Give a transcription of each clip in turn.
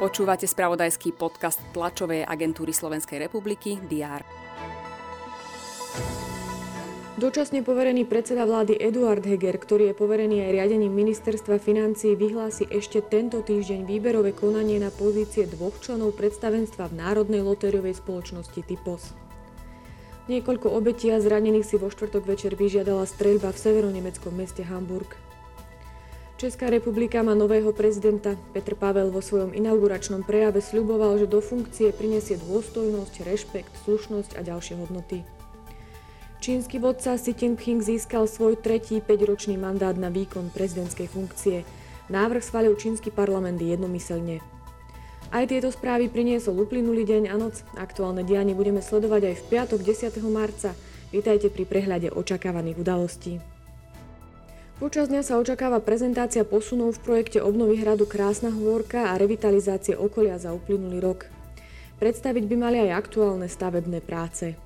Počúvate spravodajský podcast tlačovej agentúry Slovenskej republiky DR. Dočasne poverený predseda vlády Eduard Heger, ktorý je poverený aj riadením ministerstva financií, vyhlási ešte tento týždeň výberové konanie na pozície dvoch členov predstavenstva v Národnej lotériovej spoločnosti Typos. Niekoľko obetí a zranených si vo štvrtok večer vyžiadala streľba v severonemeckom meste Hamburg. Česká republika má nového prezidenta. Petr Pavel vo svojom inauguračnom prejave sľuboval, že do funkcie prinesie dôstojnosť, rešpekt, slušnosť a ďalšie hodnoty. Čínsky vodca Xi Jinping získal svoj tretí 5-ročný mandát na výkon prezidentskej funkcie. Návrh schválil čínsky parlament jednomyselne. Aj tieto správy priniesol uplynulý deň a noc. Aktuálne dianie budeme sledovať aj v piatok 10. marca. Vítajte pri prehľade očakávaných udalostí. Počas dňa sa očakáva prezentácia posunov v projekte obnovy hradu Krásna hôrka a revitalizácie okolia za uplynulý rok. Predstaviť by mali aj aktuálne stavebné práce.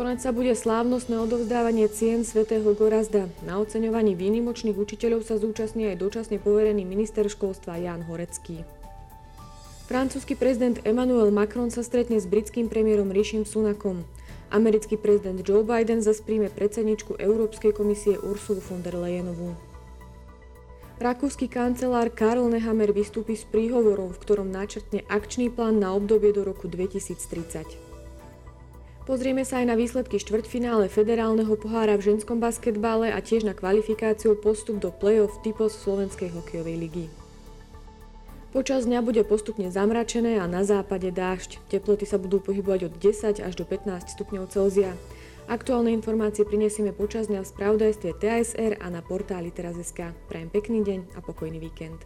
Konať sa bude slávnostné odovzdávanie cien svätého Gorazda. Na oceňovaní výnimočných učiteľov sa zúčastní aj dočasne poverený minister školstva Jan Horecký. Francúzsky prezident Emmanuel Macron sa stretne s britským premiérom Rishim Sunakom. Americký prezident Joe Biden zas príjme predsedničku Európskej komisie Ursulu von der Leyenovú. Rakúsky kancelár Karl Nehammer vystúpi s príhovorom, v ktorom načrtne akčný plán na obdobie do roku 2030. Pozrieme sa aj na výsledky štvrťfinále federálneho pohára v ženskom basketbale a tiež na kvalifikáciu postup do play-off typos Slovenskej hokejovej ligy. Počas dňa bude postupne zamračené a na západe dážď. Teploty sa budú pohybovať od 10 až do 15 stupňov Celzia. Aktuálne informácie prinesieme počas dňa v spravodajstve TASR a na portáli teraz.sk. Prajem pekný deň a pokojný víkend.